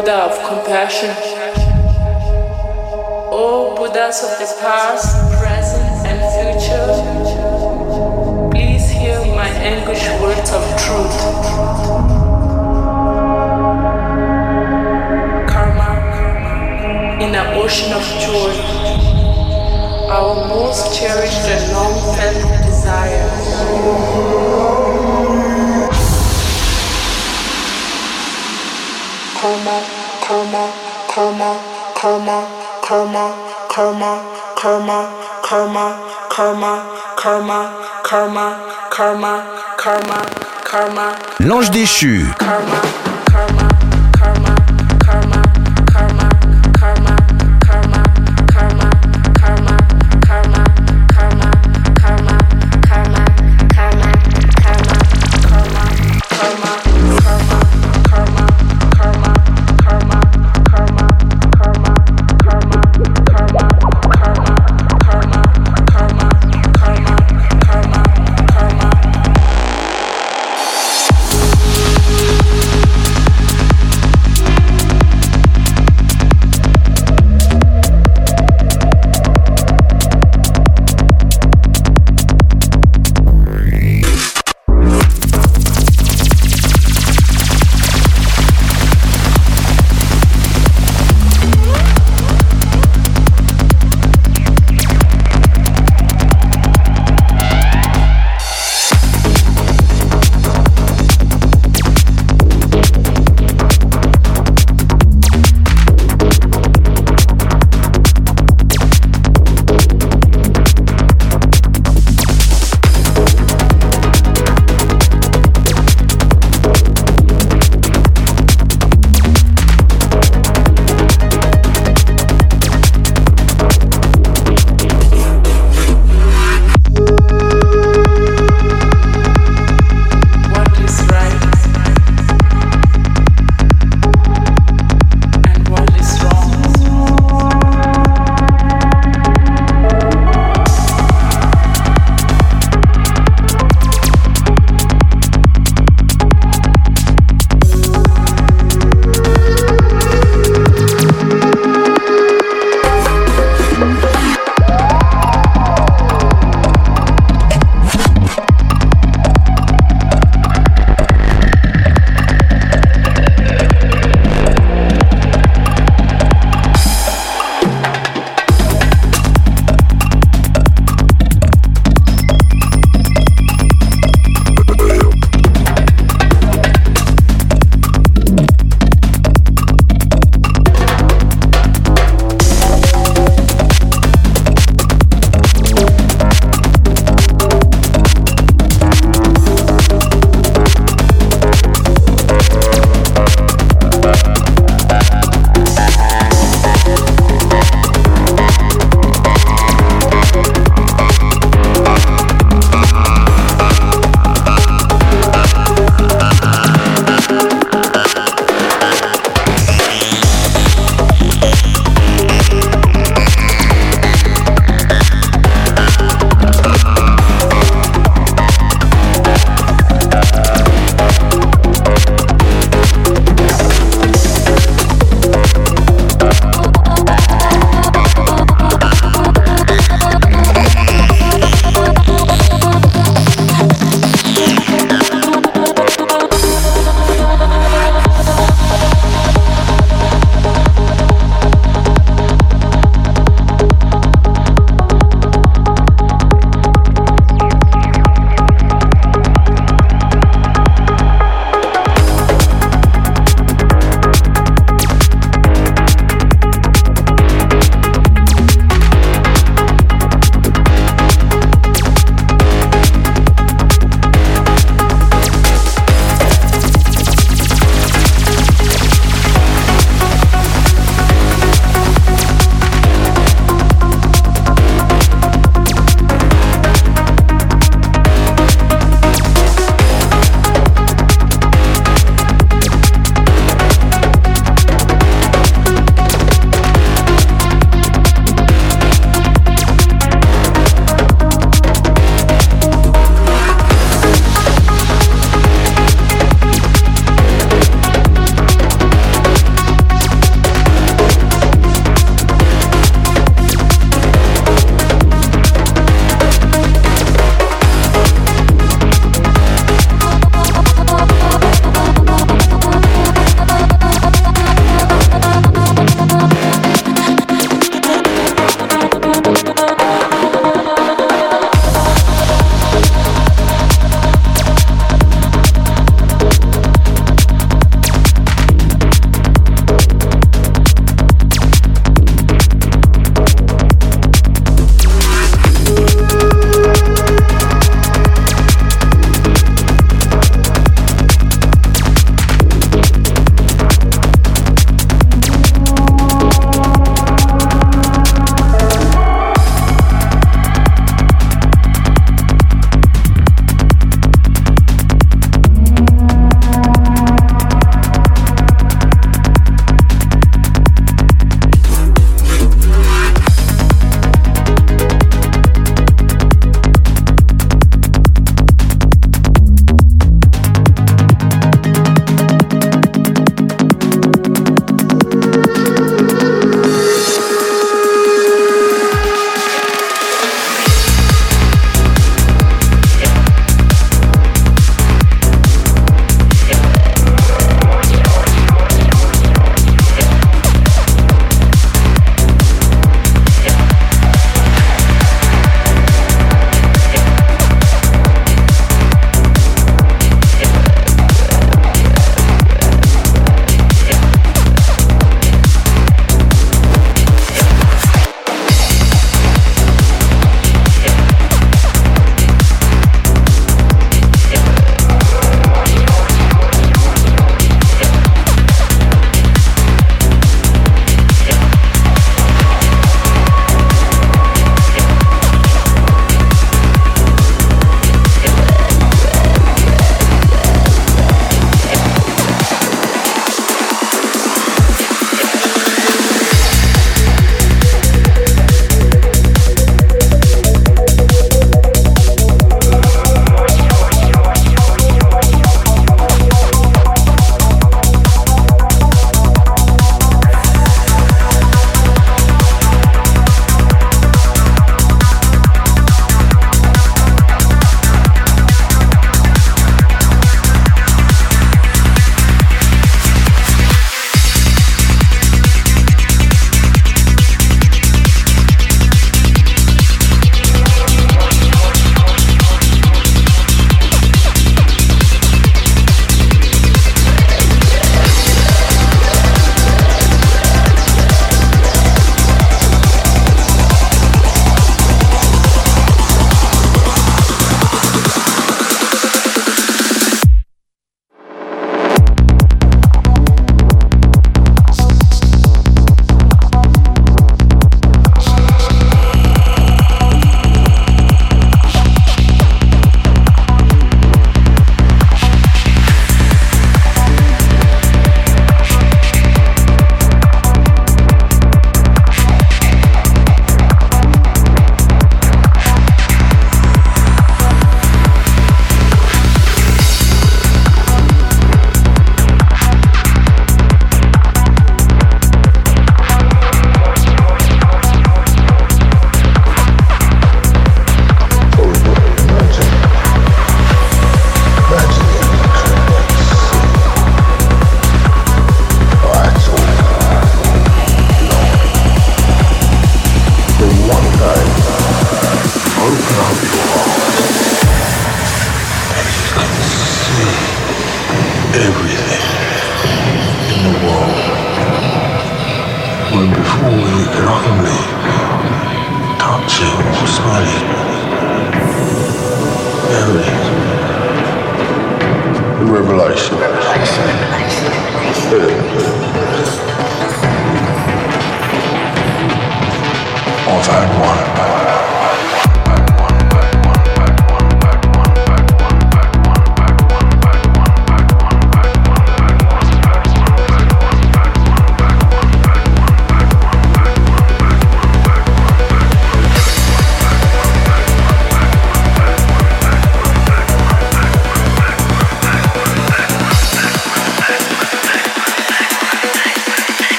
Buddha of compassion. O Buddhas of the past, present, and future, please hear my anguished words of truth. Karma, in an ocean of joy, our most cherished and long felt desire. Karma, karma, karma, karma, karma, karma, karma, karma, karma, karma, karma, karma, karma. L'ange déchu. Karma.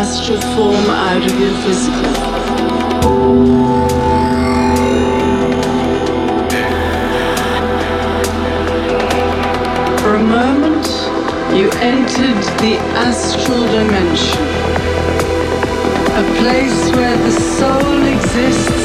astral form out of your physical. For a moment, you entered the astral dimension, a place where the soul exists